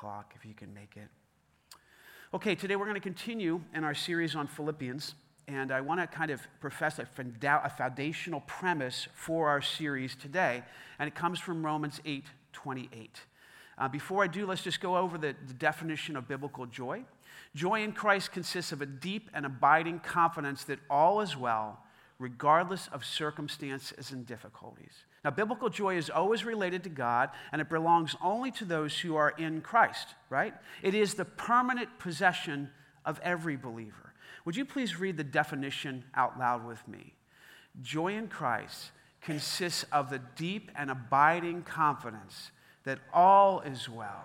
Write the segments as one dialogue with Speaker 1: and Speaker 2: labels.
Speaker 1: o'clock if you can make it. Okay, today we're going to continue in our series on Philippians, and I want to kind of profess a, foundational premise for our series today, and it comes from Romans 8 28. Uh, before I do, let's just go over the, the definition of biblical joy. Joy in Christ consists of a deep and abiding confidence that all is well, regardless of circumstances and difficulties. Now, biblical joy is always related to God, and it belongs only to those who are in Christ, right? It is the permanent possession of every believer. Would you please read the definition out loud with me? Joy in Christ consists of the deep and abiding confidence that all is well,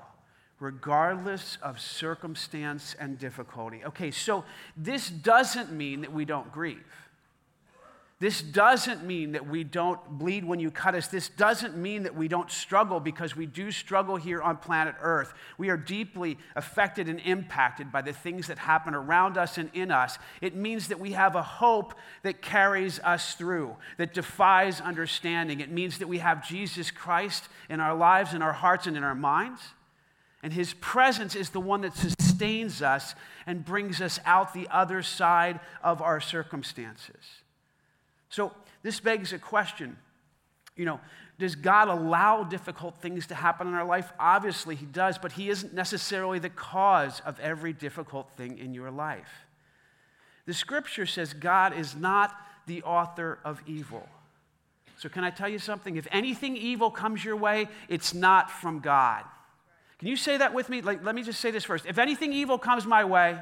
Speaker 1: regardless of circumstance and difficulty. Okay, so this doesn't mean that we don't grieve. This doesn't mean that we don't bleed when you cut us. This doesn't mean that we don't struggle because we do struggle here on planet Earth. We are deeply affected and impacted by the things that happen around us and in us. It means that we have a hope that carries us through, that defies understanding. It means that we have Jesus Christ in our lives, in our hearts, and in our minds. And his presence is the one that sustains us and brings us out the other side of our circumstances. So this begs a question. You know, does God allow difficult things to happen in our life? Obviously, He does, but He isn't necessarily the cause of every difficult thing in your life. The scripture says God is not the author of evil. So, can I tell you something? If anything evil comes your way, it's not from God. Can you say that with me? Like, let me just say this first. If anything evil comes my way,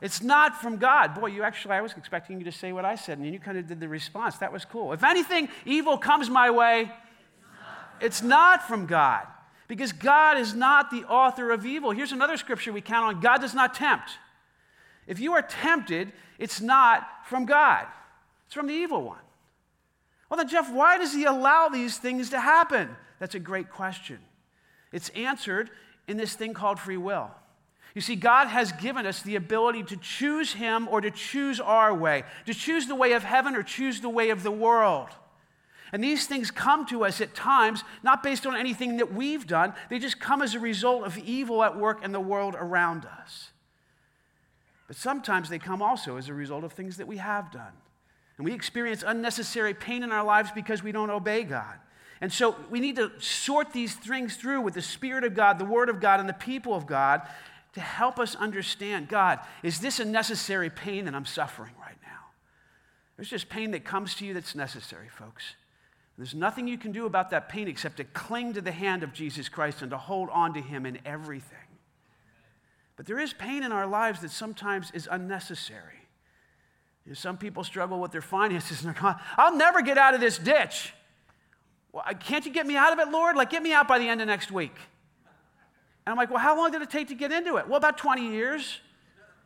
Speaker 1: it's not from God. Boy, you actually, I was expecting you to say what I said, and you kind of did the response. That was cool. If anything evil comes my way, it's not from God. Because God is not the author of evil. Here's another scripture we count on God does not tempt. If you are tempted, it's not from God, it's from the evil one. Well, then, Jeff, why does he allow these things to happen? That's a great question. It's answered in this thing called free will. You see, God has given us the ability to choose Him or to choose our way, to choose the way of heaven or choose the way of the world. And these things come to us at times not based on anything that we've done, they just come as a result of evil at work in the world around us. But sometimes they come also as a result of things that we have done. And we experience unnecessary pain in our lives because we don't obey God. And so we need to sort these things through with the Spirit of God, the Word of God, and the people of God to help us understand God, is this a necessary pain that I'm suffering right now? There's just pain that comes to you that's necessary, folks. There's nothing you can do about that pain except to cling to the hand of Jesus Christ and to hold on to Him in everything. But there is pain in our lives that sometimes is unnecessary. You know, some people struggle with their finances and they're going, I'll never get out of this ditch. Well, can't you get me out of it, Lord? Like, get me out by the end of next week. And I'm like, well, how long did it take to get into it? Well, about 20 years.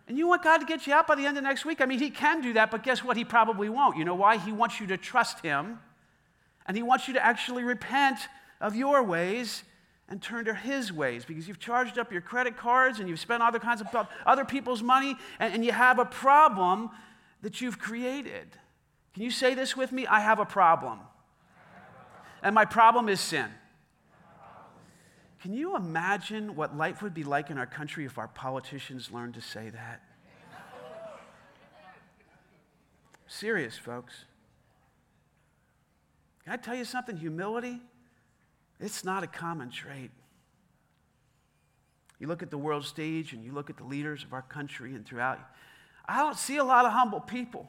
Speaker 1: And you want God to get you out by the end of next week? I mean, He can do that, but guess what? He probably won't. You know why? He wants you to trust Him, and He wants you to actually repent of your ways and turn to His ways because you've charged up your credit cards and you've spent other kinds of other people's money, and, and you have a problem that you've created. Can you say this with me? I have a problem. And my problem is sin. Can you imagine what life would be like in our country if our politicians learned to say that? Serious, folks. Can I tell you something? Humility, it's not a common trait. You look at the world stage and you look at the leaders of our country and throughout, I don't see a lot of humble people.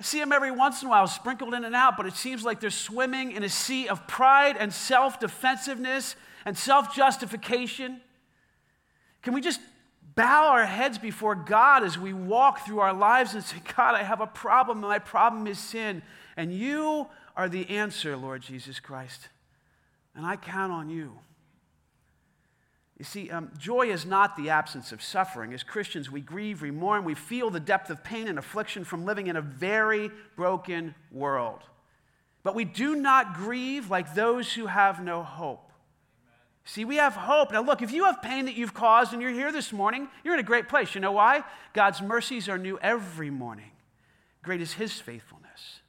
Speaker 1: I see them every once in a while sprinkled in and out, but it seems like they're swimming in a sea of pride and self defensiveness and self justification? Can we just bow our heads before God as we walk through our lives and say, God, I have a problem, and my problem is sin, and you are the answer, Lord Jesus Christ, and I count on you. You see, um, joy is not the absence of suffering. As Christians, we grieve, we mourn, we feel the depth of pain and affliction from living in a very broken world. But we do not grieve like those who have no hope. See, we have hope. Now, look, if you have pain that you've caused and you're here this morning, you're in a great place. You know why? God's mercies are new every morning. Great is His faithfulness.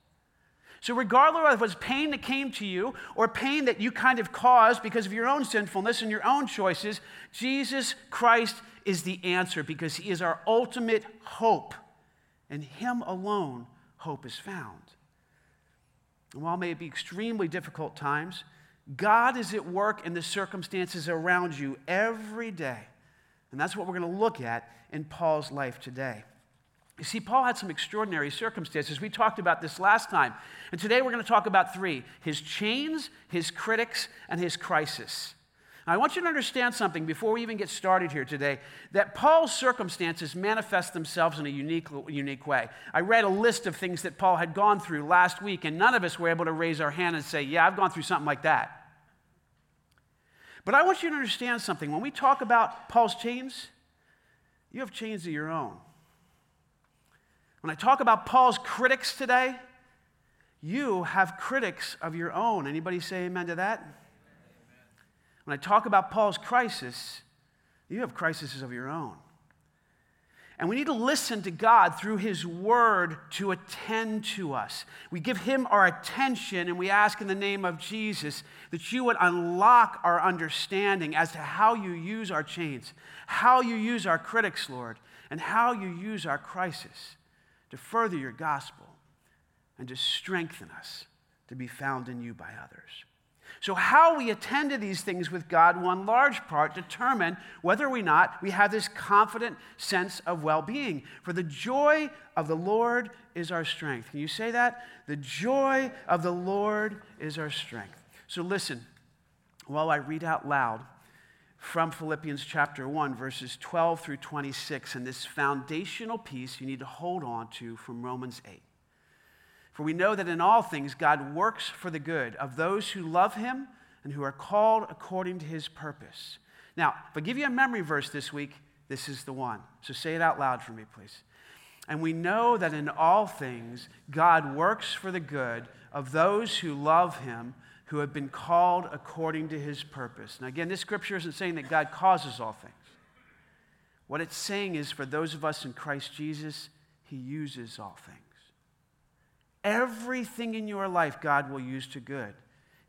Speaker 1: So, regardless of it was pain that came to you or pain that you kind of caused because of your own sinfulness and your own choices, Jesus Christ is the answer because he is our ultimate hope. And him alone, hope is found. And while it may be extremely difficult times, God is at work in the circumstances around you every day. And that's what we're going to look at in Paul's life today. You see, Paul had some extraordinary circumstances. We talked about this last time. And today we're going to talk about three his chains, his critics, and his crisis. I want you to understand something before we even get started here today that Paul's circumstances manifest themselves in a unique, unique way. I read a list of things that Paul had gone through last week, and none of us were able to raise our hand and say, Yeah, I've gone through something like that. But I want you to understand something. When we talk about Paul's chains, you have chains of your own. When I talk about Paul's critics today, you have critics of your own. Anybody say amen to that? When I talk about Paul's crisis, you have crises of your own. And we need to listen to God through His Word to attend to us. We give Him our attention and we ask in the name of Jesus that you would unlock our understanding as to how you use our chains, how you use our critics, Lord, and how you use our crisis to further your gospel and to strengthen us to be found in you by others. So, how we attend to these things with God in large part, determine whether or not we have this confident sense of well being. For the joy of the Lord is our strength. Can you say that? The joy of the Lord is our strength. So, listen while I read out loud from Philippians chapter 1, verses 12 through 26, and this foundational piece you need to hold on to from Romans 8. For we know that in all things God works for the good of those who love him and who are called according to his purpose. Now, if I give you a memory verse this week, this is the one. So say it out loud for me, please. And we know that in all things God works for the good of those who love him who have been called according to his purpose. Now, again, this scripture isn't saying that God causes all things. What it's saying is for those of us in Christ Jesus, he uses all things. Everything in your life, God will use to good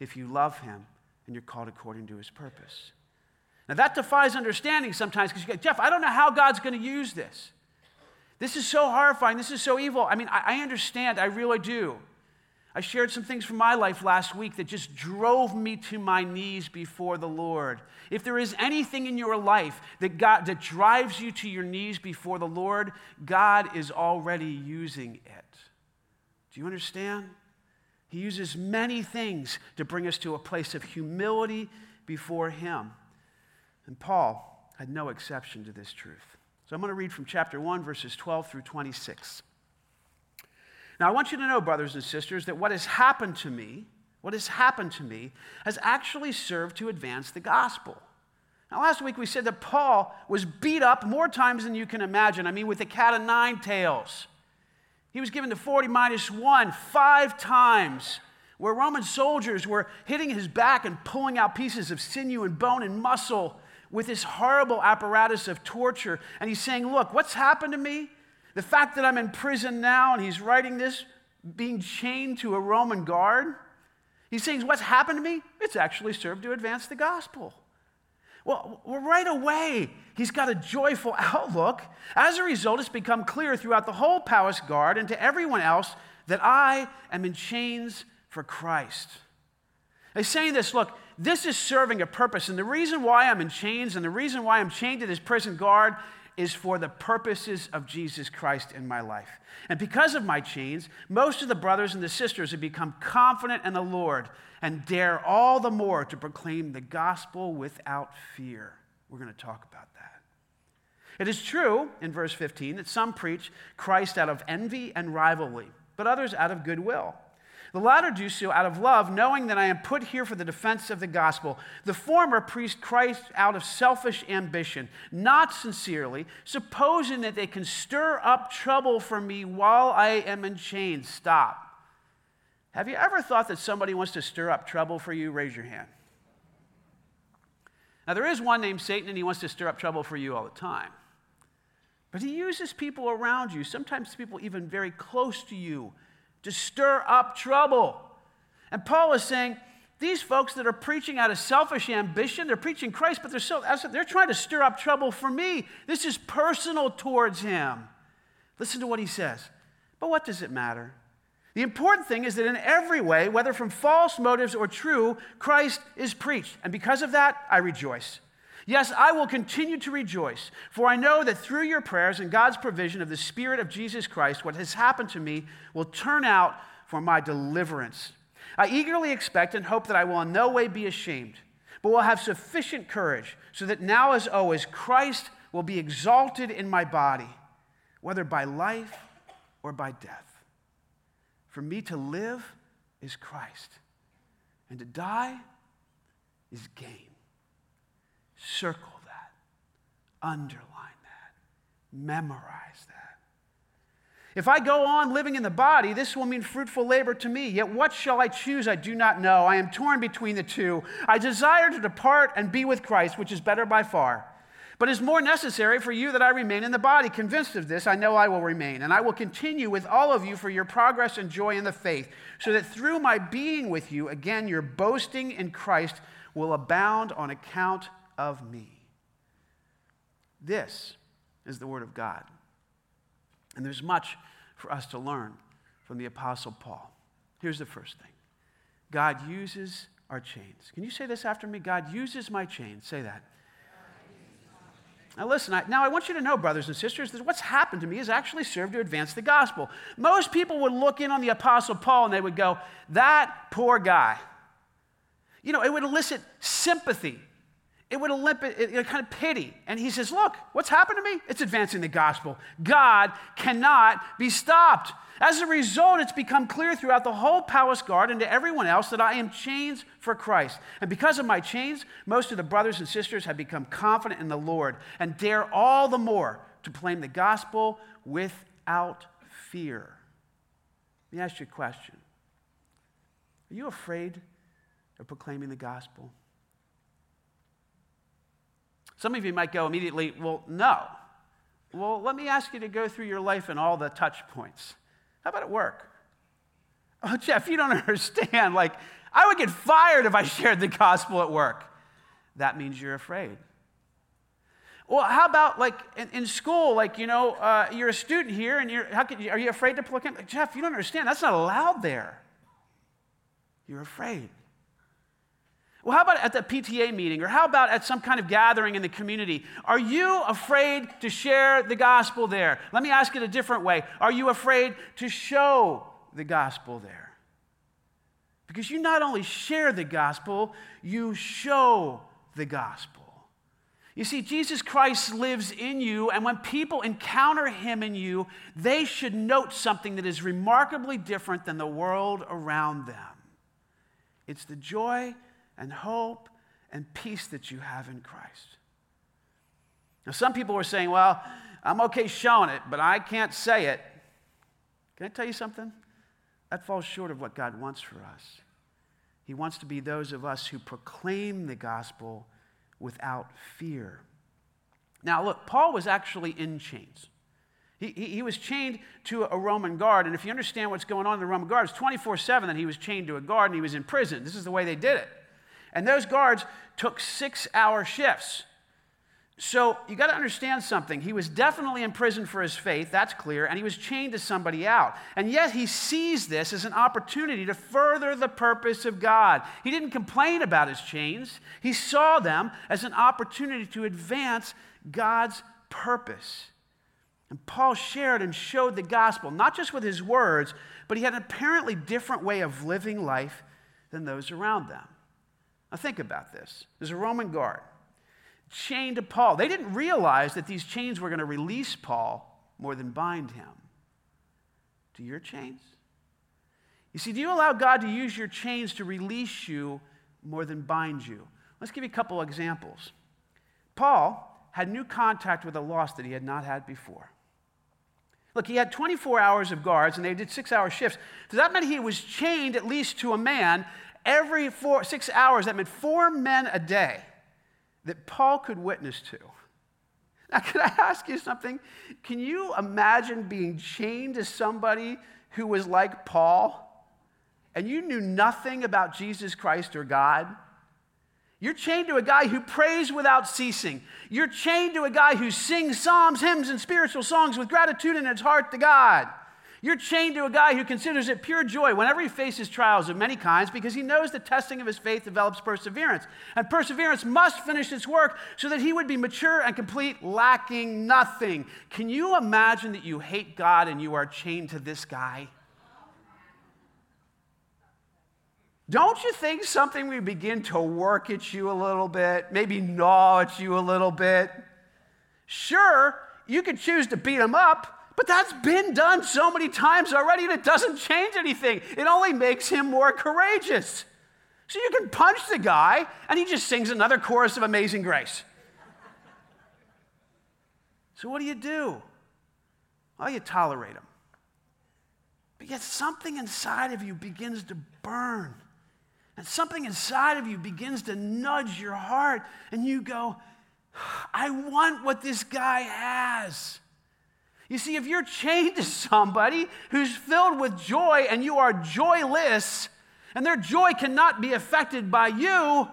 Speaker 1: if you love him and you're called according to his purpose. Now, that defies understanding sometimes because you go, Jeff, I don't know how God's going to use this. This is so horrifying. This is so evil. I mean, I, I understand. I really do. I shared some things from my life last week that just drove me to my knees before the Lord. If there is anything in your life that, God, that drives you to your knees before the Lord, God is already using it. Do you understand? He uses many things to bring us to a place of humility before Him. And Paul had no exception to this truth. So I'm going to read from chapter 1, verses 12 through 26. Now, I want you to know, brothers and sisters, that what has happened to me, what has happened to me, has actually served to advance the gospel. Now, last week we said that Paul was beat up more times than you can imagine. I mean, with a cat of nine tails. He was given the 40 minus one five times, where Roman soldiers were hitting his back and pulling out pieces of sinew and bone and muscle with this horrible apparatus of torture. And he's saying, Look, what's happened to me? The fact that I'm in prison now and he's writing this being chained to a Roman guard, he's saying, What's happened to me? It's actually served to advance the gospel. Well, right away, he's got a joyful outlook. As a result, it's become clear throughout the whole palace guard and to everyone else that I am in chains for Christ. He's saying this look, this is serving a purpose. And the reason why I'm in chains and the reason why I'm chained to this prison guard is for the purposes of Jesus Christ in my life. And because of my chains, most of the brothers and the sisters have become confident in the Lord and dare all the more to proclaim the gospel without fear. We're going to talk about that. It is true, in verse 15, that some preach Christ out of envy and rivalry, but others out of goodwill. The latter do so out of love, knowing that I am put here for the defense of the gospel. The former preached Christ out of selfish ambition, not sincerely, supposing that they can stir up trouble for me while I am in chains. Stop. Have you ever thought that somebody wants to stir up trouble for you? Raise your hand. Now, there is one named Satan, and he wants to stir up trouble for you all the time. But he uses people around you, sometimes people even very close to you, to stir up trouble. And Paul is saying, these folks that are preaching out of selfish ambition, they're preaching Christ, but they're, so, they're trying to stir up trouble for me. This is personal towards him. Listen to what he says. But what does it matter? The important thing is that in every way, whether from false motives or true, Christ is preached. And because of that, I rejoice. Yes, I will continue to rejoice, for I know that through your prayers and God's provision of the Spirit of Jesus Christ, what has happened to me will turn out for my deliverance. I eagerly expect and hope that I will in no way be ashamed, but will have sufficient courage, so that now, as always, Christ will be exalted in my body, whether by life or by death. For me to live is Christ, and to die is gain. Circle that, underline that, memorize that. If I go on living in the body, this will mean fruitful labor to me. Yet what shall I choose? I do not know. I am torn between the two. I desire to depart and be with Christ, which is better by far. But it is more necessary for you that I remain in the body. Convinced of this, I know I will remain, and I will continue with all of you for your progress and joy in the faith, so that through my being with you, again, your boasting in Christ will abound on account of me. This is the Word of God. And there's much for us to learn from the Apostle Paul. Here's the first thing God uses our chains. Can you say this after me? God uses my chains. Say that. Now, listen, I, now I want you to know, brothers and sisters, that what's happened to me has actually served to advance the gospel. Most people would look in on the Apostle Paul and they would go, That poor guy. You know, it would elicit sympathy it would elicit a kind of pity. And he says, Look, what's happened to me? It's advancing the gospel. God cannot be stopped. As a result, it's become clear throughout the whole palace guard and to everyone else that I am chains for Christ. And because of my chains, most of the brothers and sisters have become confident in the Lord and dare all the more to proclaim the gospel without fear. Let me ask you a question Are you afraid of proclaiming the gospel? Some of you might go immediately, well, no. Well, let me ask you to go through your life and all the touch points. How about at work? Oh, Jeff, you don't understand. Like, I would get fired if I shared the gospel at work. That means you're afraid. Well, how about like in, in school? Like, you know, uh, you're a student here and you're, how could you, are you afraid to proclaim? Like, Jeff, you don't understand. That's not allowed there. You're afraid. Well, how about at the PTA meeting or how about at some kind of gathering in the community? Are you afraid to share the gospel there? Let me ask it a different way. Are you afraid to show the gospel there? Because you not only share the gospel, you show the gospel. You see, Jesus Christ lives in you, and when people encounter him in you, they should note something that is remarkably different than the world around them. It's the joy and hope and peace that you have in Christ. Now, some people are saying, well, I'm okay showing it, but I can't say it. Can I tell you something? That falls short of what God wants for us. He wants to be those of us who proclaim the gospel without fear. Now, look, Paul was actually in chains. He, he, he, was chained to a Roman guard, and if you understand what's going on in the Roman guard, it's 24 7 that he was chained to a guard and he was in prison. This is the way they did it. And those guards took six hour shifts. So you got to understand something. He was definitely in prison for his faith, that's clear, and he was chained to somebody out. And yet he sees this as an opportunity to further the purpose of God. He didn't complain about his chains, he saw them as an opportunity to advance God's purpose. And Paul shared and showed the gospel, not just with his words, but he had an apparently different way of living life than those around them. Now, think about this. There's a Roman guard chained to Paul. They didn't realize that these chains were going to release Paul more than bind him. To your chains? You see, do you allow God to use your chains to release you more than bind you? Let's give you a couple examples. Paul had new contact with a loss that he had not had before. Look, he had 24 hours of guards and they did six hour shifts. So that meant he was chained at least to a man every four, six hours, that meant four men a day that Paul could witness to. Now, can I ask you something? Can you imagine being chained to somebody who was like Paul and you knew nothing about Jesus Christ or God, you're chained to a guy who prays without ceasing. You're chained to a guy who sings psalms, hymns, and spiritual songs with gratitude in his heart to God. You're chained to a guy who considers it pure joy whenever he faces trials of many kinds because he knows the testing of his faith develops perseverance. And perseverance must finish its work so that he would be mature and complete, lacking nothing. Can you imagine that you hate God and you are chained to this guy? Don't you think something will begin to work at you a little bit, maybe gnaw at you a little bit? Sure, you could choose to beat him up, but that's been done so many times already and it doesn't change anything. It only makes him more courageous. So you can punch the guy and he just sings another chorus of Amazing Grace. so what do you do? Well, you tolerate him. But yet something inside of you begins to burn. And something inside of you begins to nudge your heart, and you go, I want what this guy has. You see, if you're chained to somebody who's filled with joy and you are joyless, and their joy cannot be affected by you,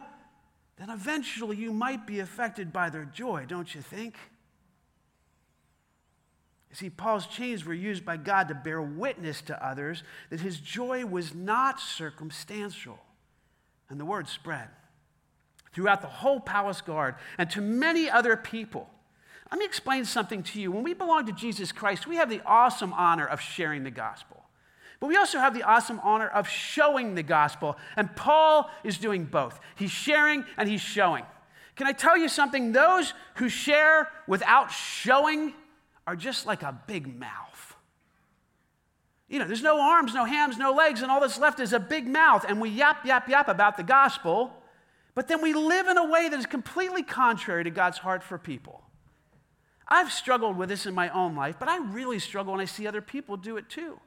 Speaker 1: then eventually you might be affected by their joy, don't you think? You see, Paul's chains were used by God to bear witness to others that his joy was not circumstantial. And the word spread throughout the whole palace guard and to many other people. Let me explain something to you. When we belong to Jesus Christ, we have the awesome honor of sharing the gospel. But we also have the awesome honor of showing the gospel. And Paul is doing both. He's sharing and he's showing. Can I tell you something? Those who share without showing are just like a big mouth. You know, there's no arms, no hands, no legs, and all that's left is a big mouth. And we yap, yap, yap about the gospel, but then we live in a way that is completely contrary to God's heart for people. I've struggled with this in my own life, but I really struggle when I see other people do it too.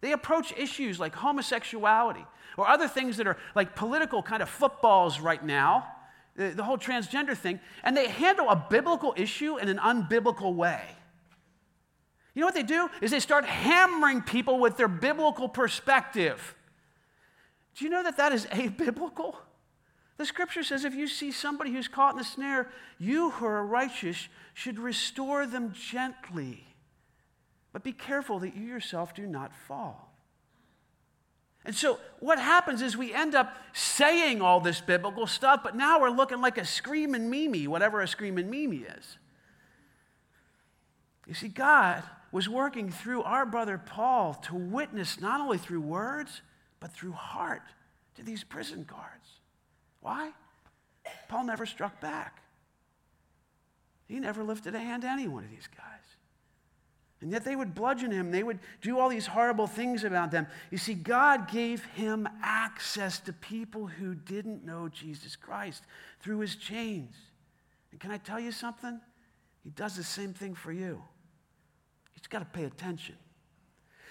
Speaker 1: They approach issues like homosexuality or other things that are like political kind of footballs right now, the, the whole transgender thing, and they handle a biblical issue in an unbiblical way. You know what they do? Is they start hammering people with their biblical perspective. Do you know that that is abiblical? The scripture says if you see somebody who's caught in the snare, you who are righteous should restore them gently. But be careful that you yourself do not fall. And so, what happens is we end up saying all this biblical stuff, but now we're looking like a screaming Mimi, whatever a screaming Mimi is. You see, God was working through our brother Paul to witness not only through words, but through heart to these prison guards. Why? Paul never struck back. He never lifted a hand to any one of these guys. And yet they would bludgeon him. They would do all these horrible things about them. You see, God gave him access to people who didn't know Jesus Christ through his chains. And can I tell you something? He does the same thing for you. He's got to pay attention.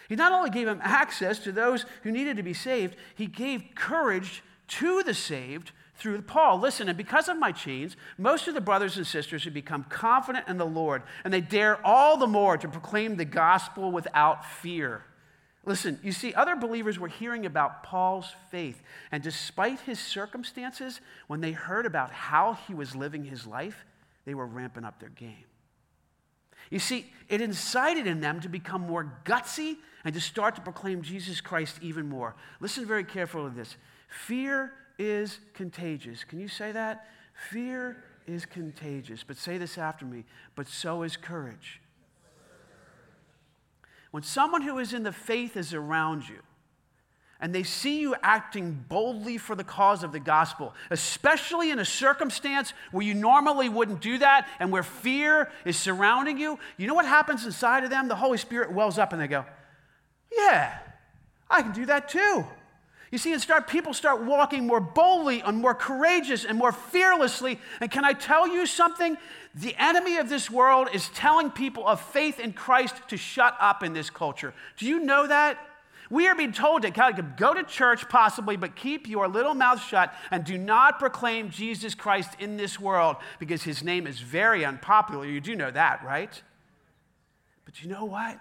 Speaker 1: He not only gave him access to those who needed to be saved, he gave courage to the saved through Paul. Listen, and because of my chains, most of the brothers and sisters have become confident in the Lord, and they dare all the more to proclaim the gospel without fear. Listen, you see, other believers were hearing about Paul's faith, and despite his circumstances, when they heard about how he was living his life, they were ramping up their game. You see, it incited in them to become more gutsy and to start to proclaim Jesus Christ even more. Listen very carefully to this. Fear is contagious. Can you say that? Fear is contagious. But say this after me. But so is courage. When someone who is in the faith is around you, and they see you acting boldly for the cause of the gospel, especially in a circumstance where you normally wouldn't do that and where fear is surrounding you, you know what happens inside of them? The Holy Spirit wells up and they go, Yeah, I can do that too. You see, and start people start walking more boldly and more courageous and more fearlessly. And can I tell you something? The enemy of this world is telling people of faith in Christ to shut up in this culture. Do you know that? We are being told to go to church possibly, but keep your little mouth shut and do not proclaim Jesus Christ in this world because his name is very unpopular. You do know that, right? But you know what?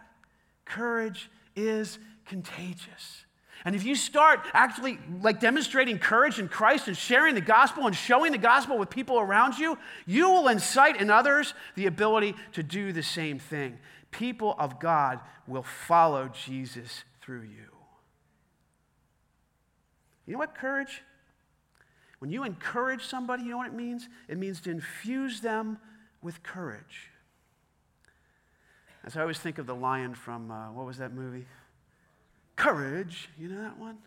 Speaker 1: Courage is contagious. And if you start actually like demonstrating courage in Christ and sharing the gospel and showing the gospel with people around you, you will incite in others the ability to do the same thing. People of God will follow Jesus through you. You know what courage? When you encourage somebody, you know what it means? It means to infuse them with courage. As I always think of the lion from, uh, what was that movie? Courage. You know that one?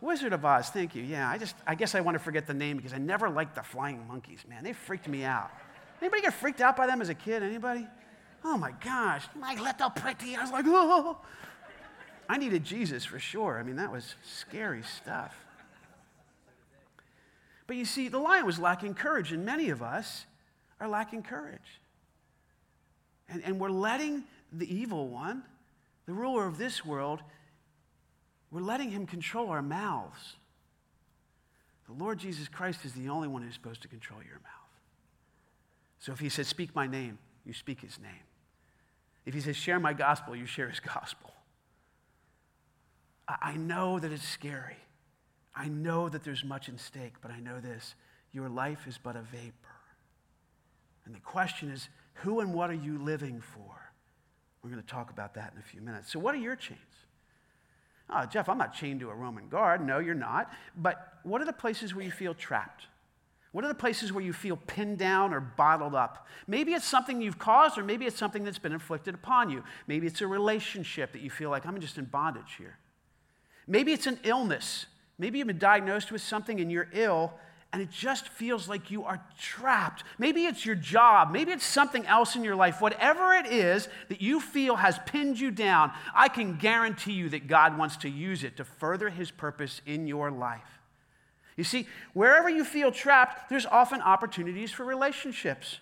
Speaker 1: Wizard of Oz, thank you. Yeah, I just, I guess I want to forget the name because I never liked the flying monkeys, man. They freaked me out. Anybody get freaked out by them as a kid? Anybody? Oh my gosh, my little pretty. I was like, oh. I needed Jesus for sure. I mean, that was scary stuff. But you see, the lion was lacking courage, and many of us are lacking courage. And, and we're letting the evil one, the ruler of this world, we're letting him control our mouths. The Lord Jesus Christ is the only one who's supposed to control your mouth. So if he says, Speak my name, you speak his name. If he says, Share my gospel, you share his gospel. I know that it's scary. I know that there's much in stake, but I know this your life is but a vapor. And the question is, who and what are you living for? We're going to talk about that in a few minutes. So, what are your chains? Oh, Jeff, I'm not chained to a Roman guard. No, you're not. But what are the places where you feel trapped? What are the places where you feel pinned down or bottled up? Maybe it's something you've caused, or maybe it's something that's been inflicted upon you. Maybe it's a relationship that you feel like I'm just in bondage here. Maybe it's an illness. Maybe you've been diagnosed with something and you're ill, and it just feels like you are trapped. Maybe it's your job. Maybe it's something else in your life. Whatever it is that you feel has pinned you down, I can guarantee you that God wants to use it to further his purpose in your life. You see, wherever you feel trapped, there's often opportunities for relationships.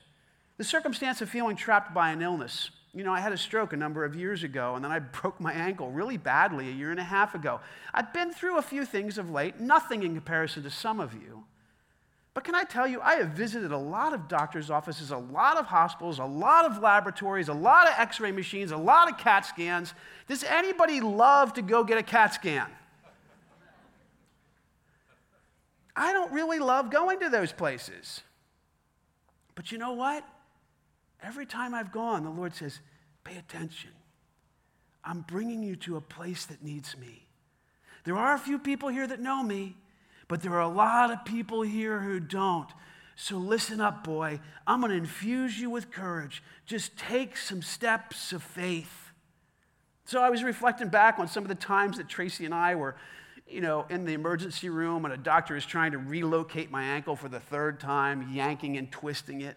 Speaker 1: The circumstance of feeling trapped by an illness. You know, I had a stroke a number of years ago, and then I broke my ankle really badly a year and a half ago. I've been through a few things of late, nothing in comparison to some of you. But can I tell you, I have visited a lot of doctors' offices, a lot of hospitals, a lot of laboratories, a lot of x ray machines, a lot of CAT scans. Does anybody love to go get a CAT scan? I don't really love going to those places. But you know what? Every time I've gone, the Lord says, pay attention. I'm bringing you to a place that needs me. There are a few people here that know me, but there are a lot of people here who don't. So listen up, boy. I'm going to infuse you with courage. Just take some steps of faith. So I was reflecting back on some of the times that Tracy and I were, you know, in the emergency room and a doctor is trying to relocate my ankle for the third time, yanking and twisting it.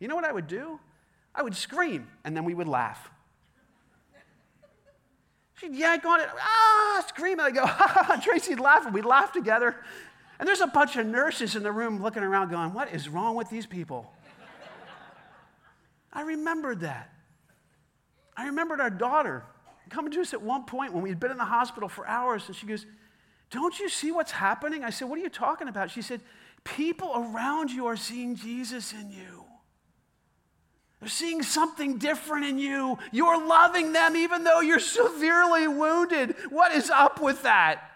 Speaker 1: You know what I would do? I would scream and then we would laugh. She'd yank on it, ah, scream, I'd go, ha, ha, Tracy'd laugh, and we'd laugh together. And there's a bunch of nurses in the room looking around going, what is wrong with these people? I remembered that. I remembered our daughter coming to us at one point when we'd been in the hospital for hours, and she goes, Don't you see what's happening? I said, What are you talking about? She said, People around you are seeing Jesus in you. They're seeing something different in you. You're loving them even though you're severely wounded. What is up with that?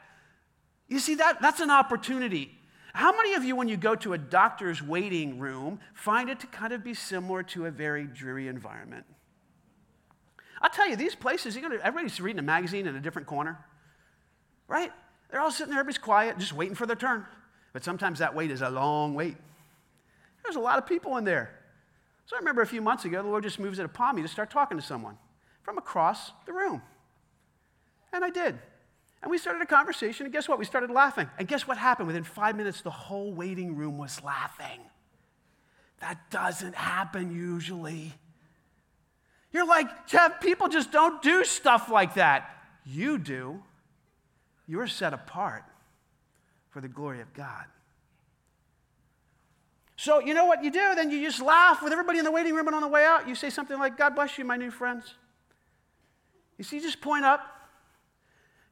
Speaker 1: You see, that, that's an opportunity. How many of you, when you go to a doctor's waiting room, find it to kind of be similar to a very dreary environment? I'll tell you, these places, you everybody's reading a magazine in a different corner, right? They're all sitting there, everybody's quiet, just waiting for their turn. But sometimes that wait is a long wait. There's a lot of people in there. So I remember a few months ago, the Lord just moves it upon me to start talking to someone from across the room. And I did. And we started a conversation, and guess what? We started laughing. And guess what happened? Within five minutes, the whole waiting room was laughing. That doesn't happen usually. You're like, Jeff, people just don't do stuff like that. You do. You're set apart for the glory of God. So, you know what you do? Then you just laugh with everybody in the waiting room, and on the way out, you say something like, God bless you, my new friends. You see, just point up.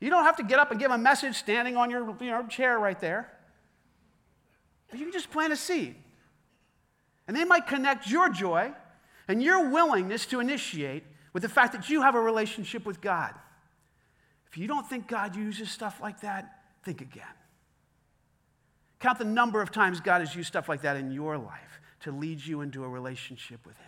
Speaker 1: You don't have to get up and give a message standing on your you know, chair right there. But you can just plant a seed. And they might connect your joy and your willingness to initiate with the fact that you have a relationship with God. If you don't think God uses stuff like that, think again. Count the number of times God has used stuff like that in your life to lead you into a relationship with Him.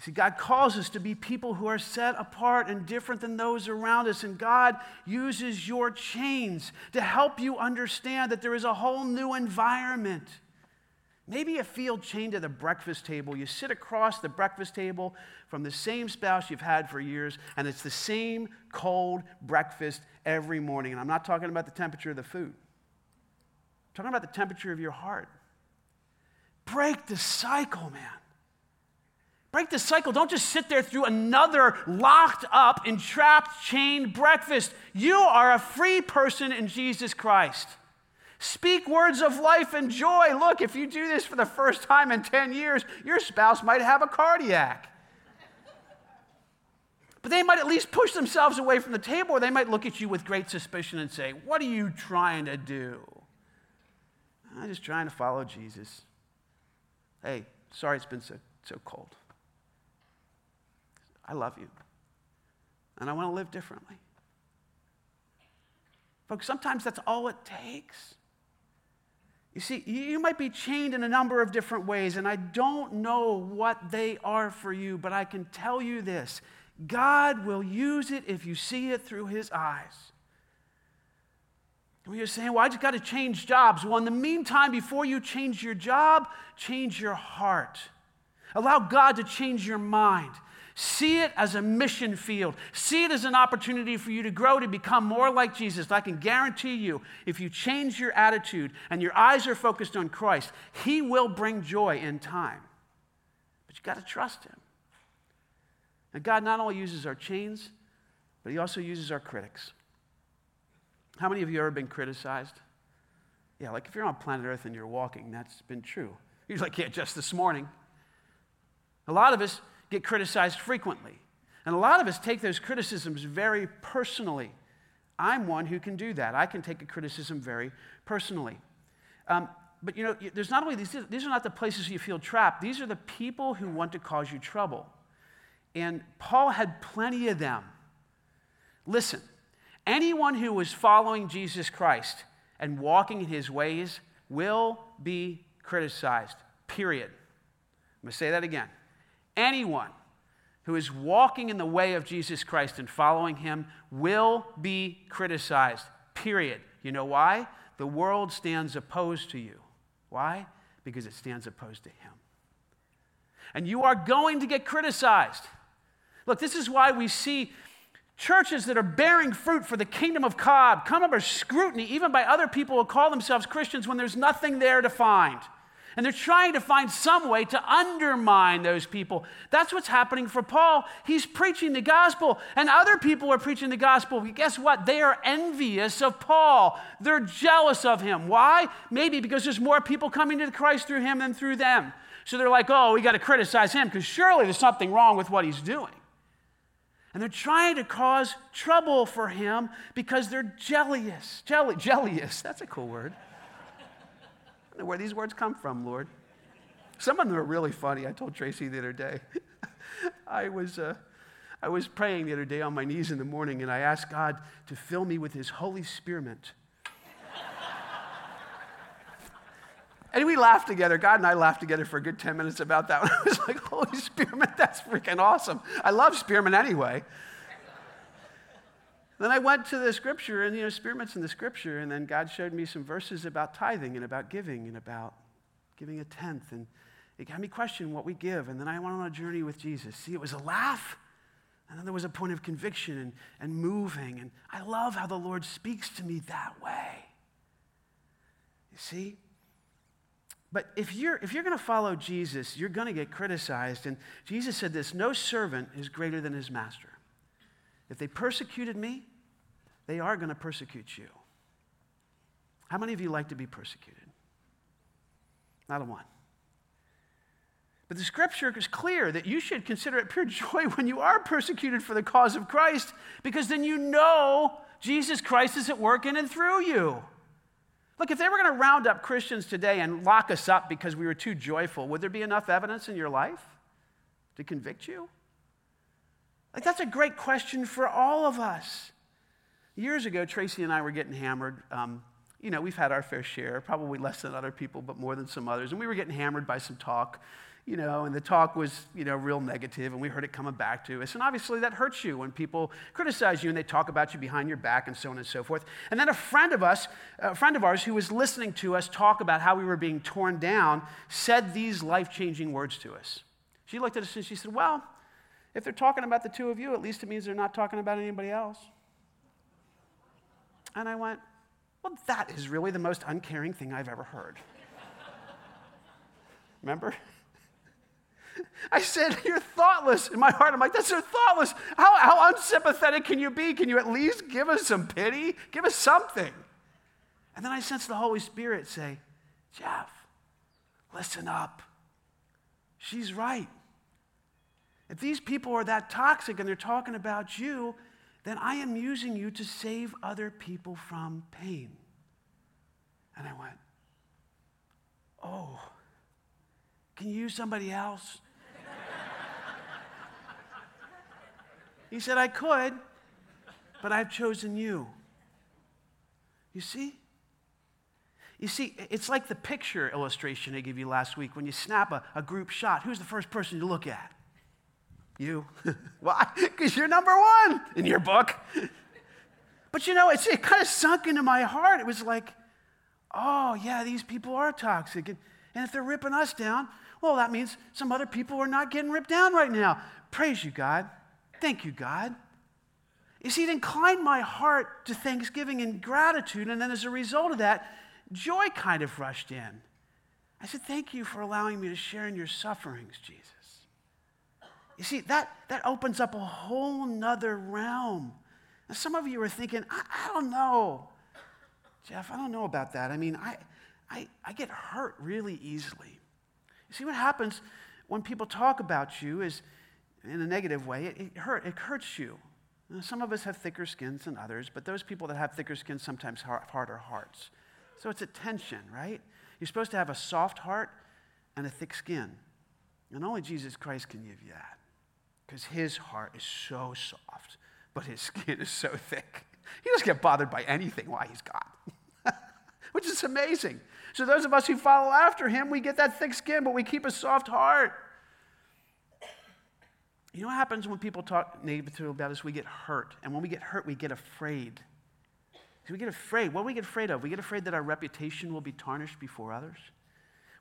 Speaker 1: See, God calls us to be people who are set apart and different than those around us. And God uses your chains to help you understand that there is a whole new environment. Maybe you feel chained to the breakfast table. You sit across the breakfast table from the same spouse you've had for years, and it's the same cold breakfast every morning. And I'm not talking about the temperature of the food, I'm talking about the temperature of your heart. Break the cycle, man. Break the cycle. Don't just sit there through another locked up, entrapped, chained breakfast. You are a free person in Jesus Christ. Speak words of life and joy. Look, if you do this for the first time in 10 years, your spouse might have a cardiac. But they might at least push themselves away from the table, or they might look at you with great suspicion and say, What are you trying to do? I'm just trying to follow Jesus. Hey, sorry it's been so, so cold. I love you. And I want to live differently. Folks, sometimes that's all it takes. You see, you might be chained in a number of different ways, and I don't know what they are for you, but I can tell you this God will use it if you see it through His eyes. When you're saying, well, I just got to change jobs. Well, in the meantime, before you change your job, change your heart. Allow God to change your mind. See it as a mission field. See it as an opportunity for you to grow to become more like Jesus. I can guarantee you, if you change your attitude and your eyes are focused on Christ, He will bring joy in time. But you got to trust Him. And God not only uses our chains, but He also uses our critics. How many of you have ever been criticized? Yeah, like if you're on planet Earth and you're walking, that's been true. You're like, yeah, just this morning. A lot of us, get criticized frequently. And a lot of us take those criticisms very personally. I'm one who can do that. I can take a criticism very personally. Um, but you know, there's not only these, these are not the places you feel trapped, these are the people who want to cause you trouble. And Paul had plenty of them. Listen, anyone who was following Jesus Christ and walking in his ways will be criticized, period. I'm going to say that again. Anyone who is walking in the way of Jesus Christ and following him will be criticized, period. You know why? The world stands opposed to you. Why? Because it stands opposed to him. And you are going to get criticized. Look, this is why we see churches that are bearing fruit for the kingdom of God come under scrutiny, even by other people who call themselves Christians, when there's nothing there to find. And they're trying to find some way to undermine those people. That's what's happening for Paul. He's preaching the gospel, and other people are preaching the gospel. Guess what? They are envious of Paul. They're jealous of him. Why? Maybe because there's more people coming to Christ through him than through them. So they're like, oh, we got to criticize him because surely there's something wrong with what he's doing. And they're trying to cause trouble for him because they're jealous. Jelly, jealous. That's a cool word I know where these words come from, Lord. Some of them are really funny. I told Tracy the other day. I was, uh, I was praying the other day on my knees in the morning, and I asked God to fill me with His Holy Spirit. And we laughed together. God and I laughed together for a good 10 minutes about that. I was like, Holy Spirit, that's freaking awesome. I love spearmint anyway. Then I went to the scripture, and you know, spearmint's in the scripture, and then God showed me some verses about tithing and about giving and about giving a tenth. And it got me questioning what we give. And then I went on a journey with Jesus. See, it was a laugh, and then there was a point of conviction and, and moving. And I love how the Lord speaks to me that way. You see? But if you're, if you're going to follow Jesus, you're going to get criticized. And Jesus said this no servant is greater than his master. If they persecuted me, they are going to persecute you. How many of you like to be persecuted? Not a one. But the scripture is clear that you should consider it pure joy when you are persecuted for the cause of Christ, because then you know Jesus Christ is at work in and through you. Look, if they were going to round up Christians today and lock us up because we were too joyful, would there be enough evidence in your life to convict you? Like, that's a great question for all of us. Years ago, Tracy and I were getting hammered. Um, you know, we've had our fair share, probably less than other people, but more than some others. And we were getting hammered by some talk, you know, and the talk was, you know, real negative, and we heard it coming back to us. And obviously, that hurts you when people criticize you and they talk about you behind your back and so on and so forth. And then a friend of us, a friend of ours who was listening to us talk about how we were being torn down, said these life changing words to us. She looked at us and she said, Well, if they're talking about the two of you, at least it means they're not talking about anybody else. And I went, Well, that is really the most uncaring thing I've ever heard. Remember? I said, You're thoughtless. In my heart, I'm like, That's so thoughtless. How, how unsympathetic can you be? Can you at least give us some pity? Give us something. And then I sense the Holy Spirit say, Jeff, listen up. She's right. If these people are that toxic and they're talking about you, then I am using you to save other people from pain. And I went, Oh, can you use somebody else? He said, I could, but I've chosen you. You see? You see, it's like the picture illustration I gave you last week when you snap a, a group shot. Who's the first person you look at? You. Why? Because you're number one in your book. but you know, it kind of sunk into my heart. It was like, oh, yeah, these people are toxic. And, and if they're ripping us down, well, that means some other people are not getting ripped down right now. Praise you, God. Thank you, God. You see, it inclined my heart to thanksgiving and gratitude. And then as a result of that, joy kind of rushed in. I said, Thank you for allowing me to share in your sufferings, Jesus. You see, that, that opens up a whole nother realm. Now, some of you are thinking, I, I don't know. Jeff, I don't know about that. I mean, I, I, I get hurt really easily. You see, what happens when people talk about you is in a negative way, it, it, hurt, it hurts you. Now, some of us have thicker skins than others, but those people that have thicker skins sometimes have harder hearts. So it's a tension, right? You're supposed to have a soft heart and a thick skin. And only Jesus Christ can give you that because his heart is so soft, but his skin is so thick. He doesn't get bothered by anything while he's God, which is amazing. So, those of us who follow after him, we get that thick skin, but we keep a soft heart. You know what happens when people talk negatively about us? We get hurt. And when we get hurt, we get afraid. We get afraid. What do we get afraid of? We get afraid that our reputation will be tarnished before others.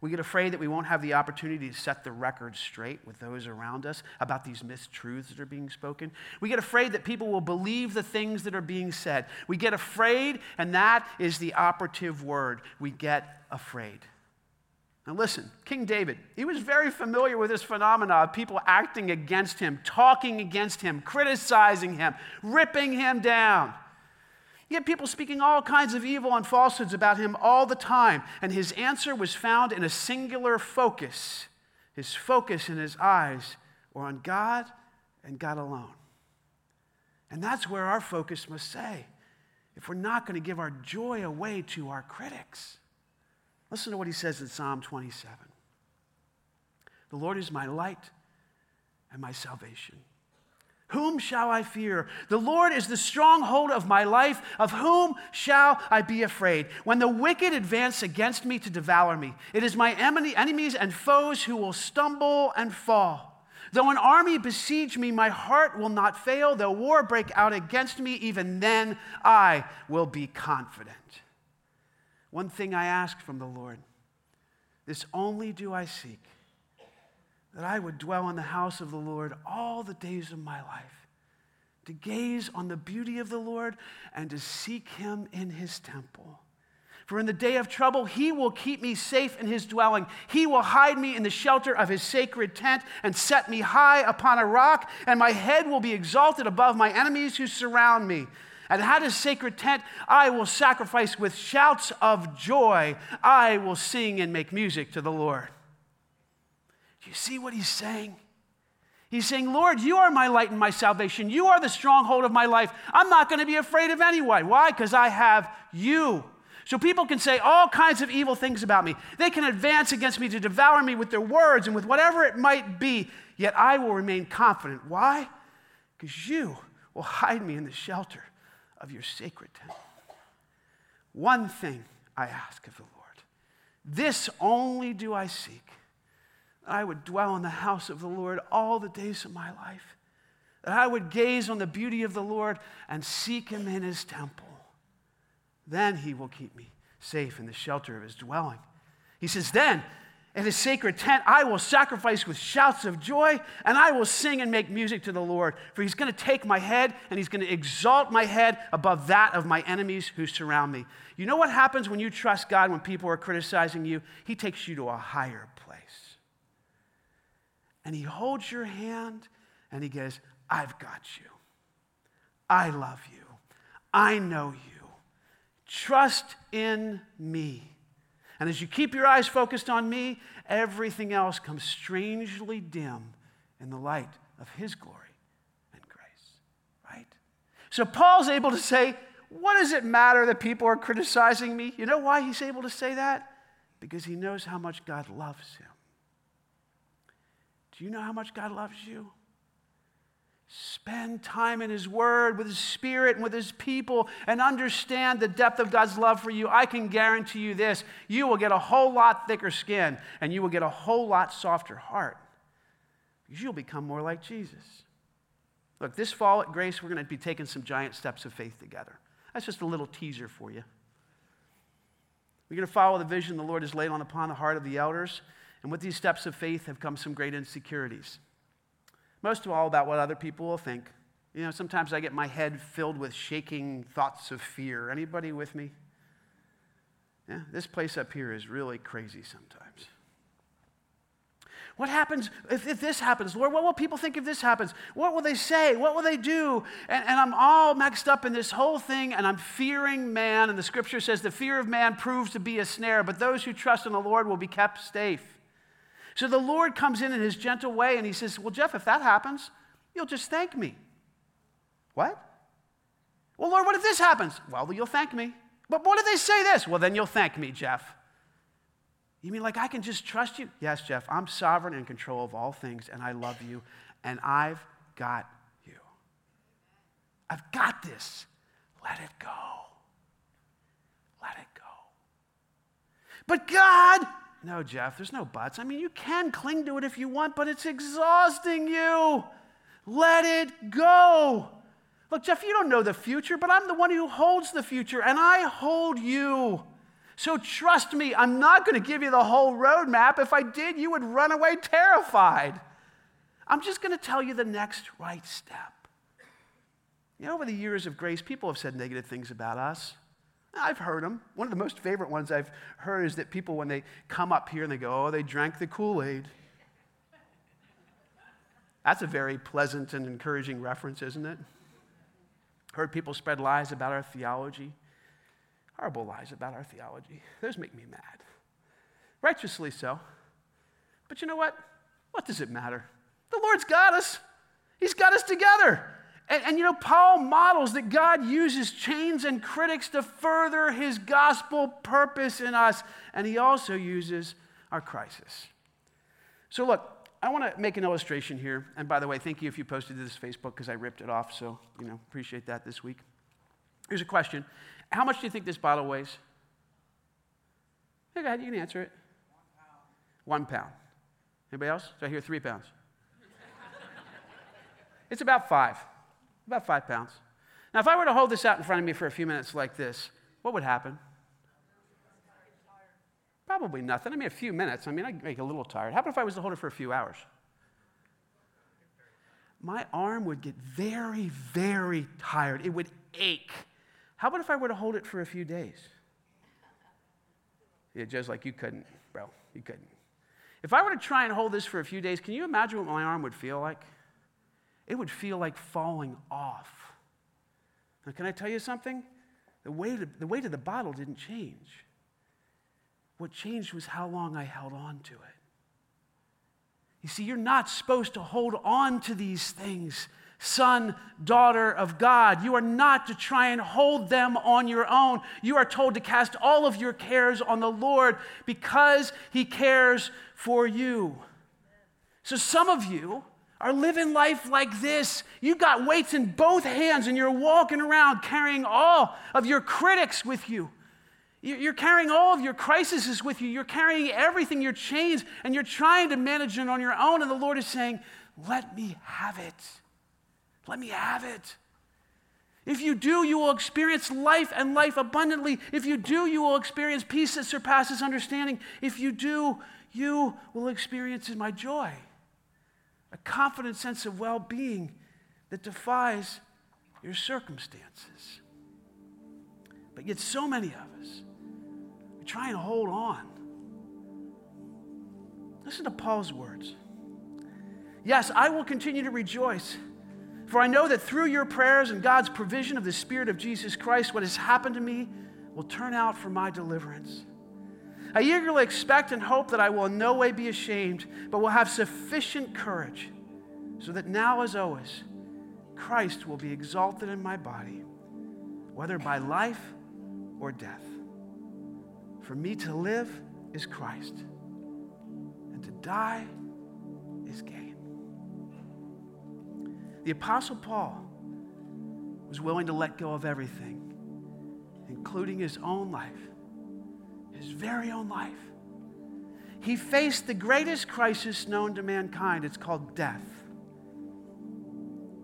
Speaker 1: We get afraid that we won't have the opportunity to set the record straight with those around us about these mistruths that are being spoken. We get afraid that people will believe the things that are being said. We get afraid, and that is the operative word. We get afraid. Now, listen, King David, he was very familiar with this phenomena of people acting against him, talking against him, criticizing him, ripping him down. He had people speaking all kinds of evil and falsehoods about him all the time, and his answer was found in a singular focus. His focus in his eyes were on God and God alone. And that's where our focus must stay if we're not going to give our joy away to our critics. Listen to what he says in Psalm 27 The Lord is my light and my salvation. Whom shall I fear? The Lord is the stronghold of my life. Of whom shall I be afraid? When the wicked advance against me to devour me, it is my enemies and foes who will stumble and fall. Though an army besiege me, my heart will not fail. Though war break out against me, even then I will be confident. One thing I ask from the Lord this only do I seek that I would dwell in the house of the Lord all the days of my life, to gaze on the beauty of the Lord and to seek him in his temple. For in the day of trouble, he will keep me safe in his dwelling. He will hide me in the shelter of his sacred tent and set me high upon a rock, and my head will be exalted above my enemies who surround me. And at his sacred tent, I will sacrifice with shouts of joy. I will sing and make music to the Lord. You see what he's saying? He's saying, Lord, you are my light and my salvation. You are the stronghold of my life. I'm not going to be afraid of anyone. Why? Because I have you. So people can say all kinds of evil things about me. They can advance against me to devour me with their words and with whatever it might be, yet I will remain confident. Why? because you will hide me in the shelter of your sacred tent. One thing I ask of the Lord. This only do I seek. I would dwell in the house of the Lord all the days of my life. That I would gaze on the beauty of the Lord and seek him in his temple. Then he will keep me safe in the shelter of his dwelling. He says, Then in his sacred tent, I will sacrifice with shouts of joy, and I will sing and make music to the Lord. For he's going to take my head and he's going to exalt my head above that of my enemies who surround me. You know what happens when you trust God when people are criticizing you? He takes you to a higher. And he holds your hand and he goes, I've got you. I love you. I know you. Trust in me. And as you keep your eyes focused on me, everything else comes strangely dim in the light of his glory and grace, right? So Paul's able to say, What does it matter that people are criticizing me? You know why he's able to say that? Because he knows how much God loves him. Do you know how much God loves you? Spend time in His Word with His Spirit and with His people and understand the depth of God's love for you. I can guarantee you this you will get a whole lot thicker skin and you will get a whole lot softer heart because you'll become more like Jesus. Look, this fall at Grace, we're going to be taking some giant steps of faith together. That's just a little teaser for you. We're going to follow the vision the Lord has laid on upon the heart of the elders. And with these steps of faith have come some great insecurities most of all about what other people will think. You know, sometimes I get my head filled with shaking thoughts of fear. Anybody with me? Yeah, this place up here is really crazy sometimes. What happens if, if this happens? Lord, what will people think if this happens? What will they say? What will they do? And, and I'm all mixed up in this whole thing, and I'm fearing man. And the scripture says the fear of man proves to be a snare, but those who trust in the Lord will be kept safe. So the Lord comes in in his gentle way and he says, Well, Jeff, if that happens, you'll just thank me. What? Well, Lord, what if this happens? Well, you'll thank me. But what if they say this? Well, then you'll thank me, Jeff. You mean like I can just trust you? Yes, Jeff, I'm sovereign and in control of all things, and I love you, and I've got you. I've got this. Let it go. Let it go. But God no, Jeff, there's no buts. I mean, you can cling to it if you want, but it's exhausting you. Let it go. Look, Jeff, you don't know the future, but I'm the one who holds the future, and I hold you. So trust me, I'm not going to give you the whole roadmap. If I did, you would run away terrified. I'm just going to tell you the next right step. You know, over the years of grace, people have said negative things about us. I've heard them. One of the most favorite ones I've heard is that people, when they come up here and they go, oh, they drank the Kool Aid. That's a very pleasant and encouraging reference, isn't it? Heard people spread lies about our theology, horrible lies about our theology. Those make me mad. Righteously so. But you know what? What does it matter? The Lord's got us, He's got us together. And, and, you know, Paul models that God uses chains and critics to further his gospel purpose in us, and he also uses our crisis. So, look, I want to make an illustration here. And by the way, thank you if you posted this Facebook because I ripped it off. So, you know, appreciate that this week. Here's a question How much do you think this bottle weighs? Hey, go ahead, you can answer it. One pound. One pound. Anybody else? So I hear three pounds. it's about five. About five pounds. Now, if I were to hold this out in front of me for a few minutes like this, what would happen? Probably nothing. I mean, a few minutes. I mean, I'd make a little tired. How about if I was to hold it for a few hours? My arm would get very, very tired. It would ache. How about if I were to hold it for a few days? Yeah, just like you couldn't, bro. You couldn't. If I were to try and hold this for a few days, can you imagine what my arm would feel like? It would feel like falling off. Now, can I tell you something? The weight, of, the weight of the bottle didn't change. What changed was how long I held on to it. You see, you're not supposed to hold on to these things, son, daughter of God. You are not to try and hold them on your own. You are told to cast all of your cares on the Lord because He cares for you. So, some of you, are living life like this. You got weights in both hands and you're walking around carrying all of your critics with you. You're carrying all of your crises with you. You're carrying everything, your chains, and you're trying to manage it on your own. And the Lord is saying, Let me have it. Let me have it. If you do, you will experience life and life abundantly. If you do, you will experience peace that surpasses understanding. If you do, you will experience my joy, a confident sense of well being that defies your circumstances. But yet, so many of us are trying to hold on. Listen to Paul's words. Yes, I will continue to rejoice for I know that through your prayers and God's provision of the Spirit of Jesus Christ, what has happened to me will turn out for my deliverance. I eagerly expect and hope that I will in no way be ashamed, but will have sufficient courage, so that now, as always, Christ will be exalted in my body, whether by life or death. For me to live is Christ, and to die is gain. The Apostle Paul was willing to let go of everything, including his own life, his very own life. He faced the greatest crisis known to mankind. It's called death.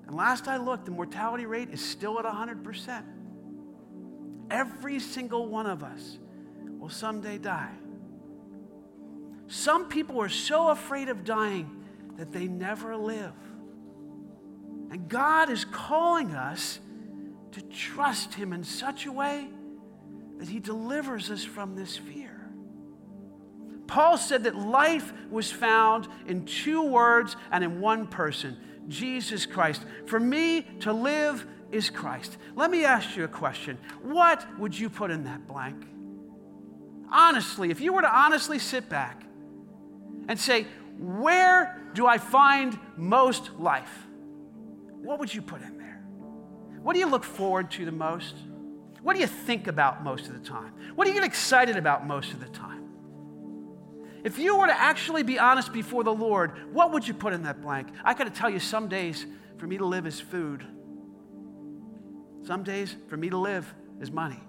Speaker 1: And last I looked, the mortality rate is still at 100%. Every single one of us will someday die. Some people are so afraid of dying that they never live. And God is calling us to trust Him in such a way that He delivers us from this fear. Paul said that life was found in two words and in one person Jesus Christ. For me, to live is Christ. Let me ask you a question. What would you put in that blank? Honestly, if you were to honestly sit back and say, Where do I find most life? what would you put in there? What do you look forward to the most? What do you think about most of the time? What do you get excited about most of the time? If you were to actually be honest before the Lord, what would you put in that blank? I got to tell you, some days for me to live is food. Some days for me to live is money.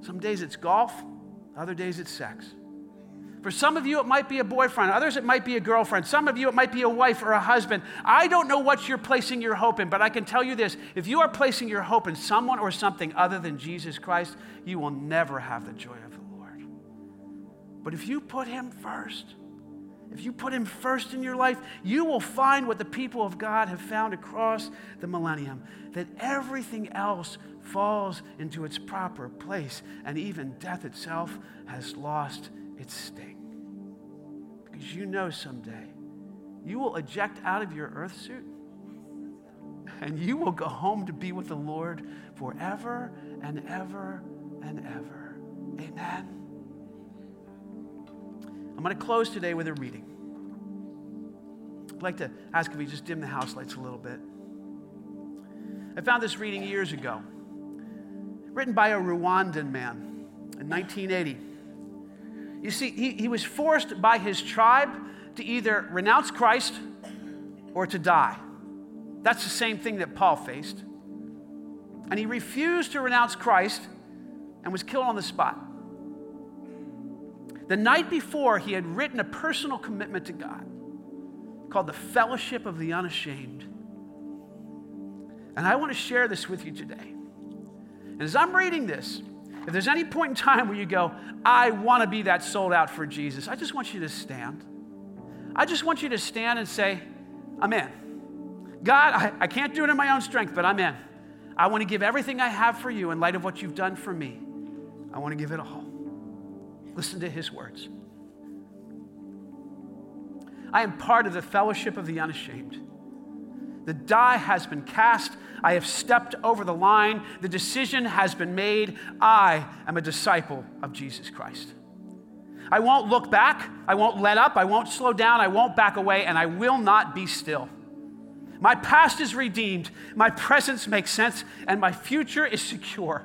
Speaker 1: Some days it's golf, other days it's sex. For some of you, it might be a boyfriend. Others, it might be a girlfriend. Some of you, it might be a wife or a husband. I don't know what you're placing your hope in, but I can tell you this if you are placing your hope in someone or something other than Jesus Christ, you will never have the joy of the Lord. But if you put Him first, if you put Him first in your life, you will find what the people of God have found across the millennium that everything else falls into its proper place, and even death itself has lost its sting. Because you know someday you will eject out of your earth suit and you will go home to be with the Lord forever and ever and ever. Amen. I'm going to close today with a reading. I'd like to ask if we just dim the house lights a little bit. I found this reading years ago, written by a Rwandan man in 1980. You see, he, he was forced by his tribe to either renounce Christ or to die. That's the same thing that Paul faced. And he refused to renounce Christ and was killed on the spot. The night before, he had written a personal commitment to God called the Fellowship of the Unashamed. And I want to share this with you today. And as I'm reading this, if there's any point in time where you go, I want to be that sold out for Jesus, I just want you to stand. I just want you to stand and say, I'm in. God, I, I can't do it in my own strength, but I'm in. I want to give everything I have for you in light of what you've done for me. I want to give it all. Listen to his words. I am part of the fellowship of the unashamed. The die has been cast. I have stepped over the line. The decision has been made. I am a disciple of Jesus Christ. I won't look back. I won't let up. I won't slow down. I won't back away, and I will not be still. My past is redeemed. My presence makes sense, and my future is secure.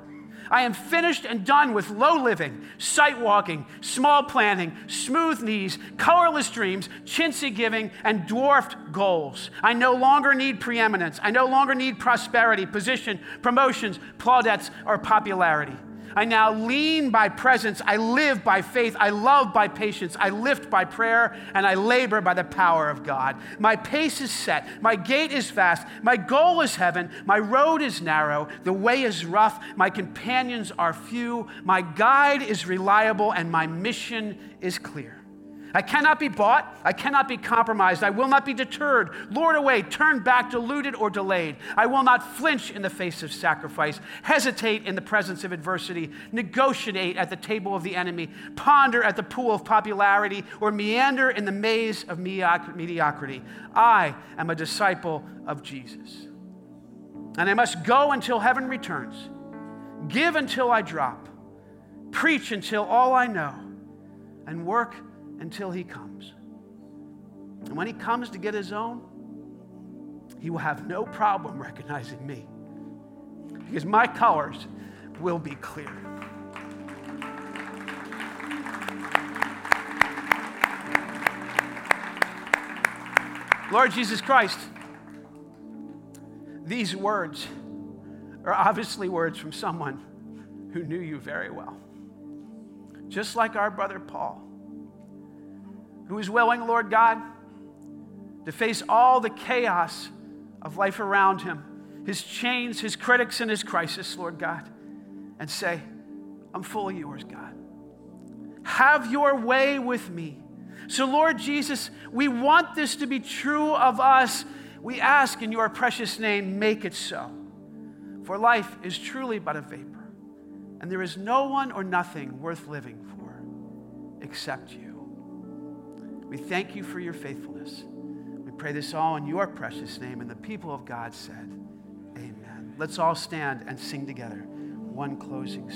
Speaker 1: I am finished and done with low living, sight walking, small planning, smooth knees, colorless dreams, chintzy giving, and dwarfed goals. I no longer need preeminence. I no longer need prosperity, position, promotions, plaudits, or popularity. I now lean by presence. I live by faith. I love by patience. I lift by prayer, and I labor by the power of God. My pace is set. My gait is fast. My goal is heaven. My road is narrow. The way is rough. My companions are few. My guide is reliable, and my mission is clear. I cannot be bought. I cannot be compromised. I will not be deterred, lured away, turned back, deluded, or delayed. I will not flinch in the face of sacrifice, hesitate in the presence of adversity, negotiate at the table of the enemy, ponder at the pool of popularity, or meander in the maze of mediocrity. I am a disciple of Jesus. And I must go until heaven returns, give until I drop, preach until all I know, and work until he comes. And when he comes to get his own, he will have no problem recognizing me because my colors will be clear. Lord Jesus Christ, these words are obviously words from someone who knew you very well. Just like our brother Paul who is willing, Lord God, to face all the chaos of life around him, his chains, his critics, and his crisis, Lord God, and say, I'm fully yours, God. Have your way with me. So, Lord Jesus, we want this to be true of us. We ask in your precious name, make it so. For life is truly but a vapor, and there is no one or nothing worth living for except you. We thank you for your faithfulness. We pray this all in your precious name. And the people of God said, Amen. Let's all stand and sing together one closing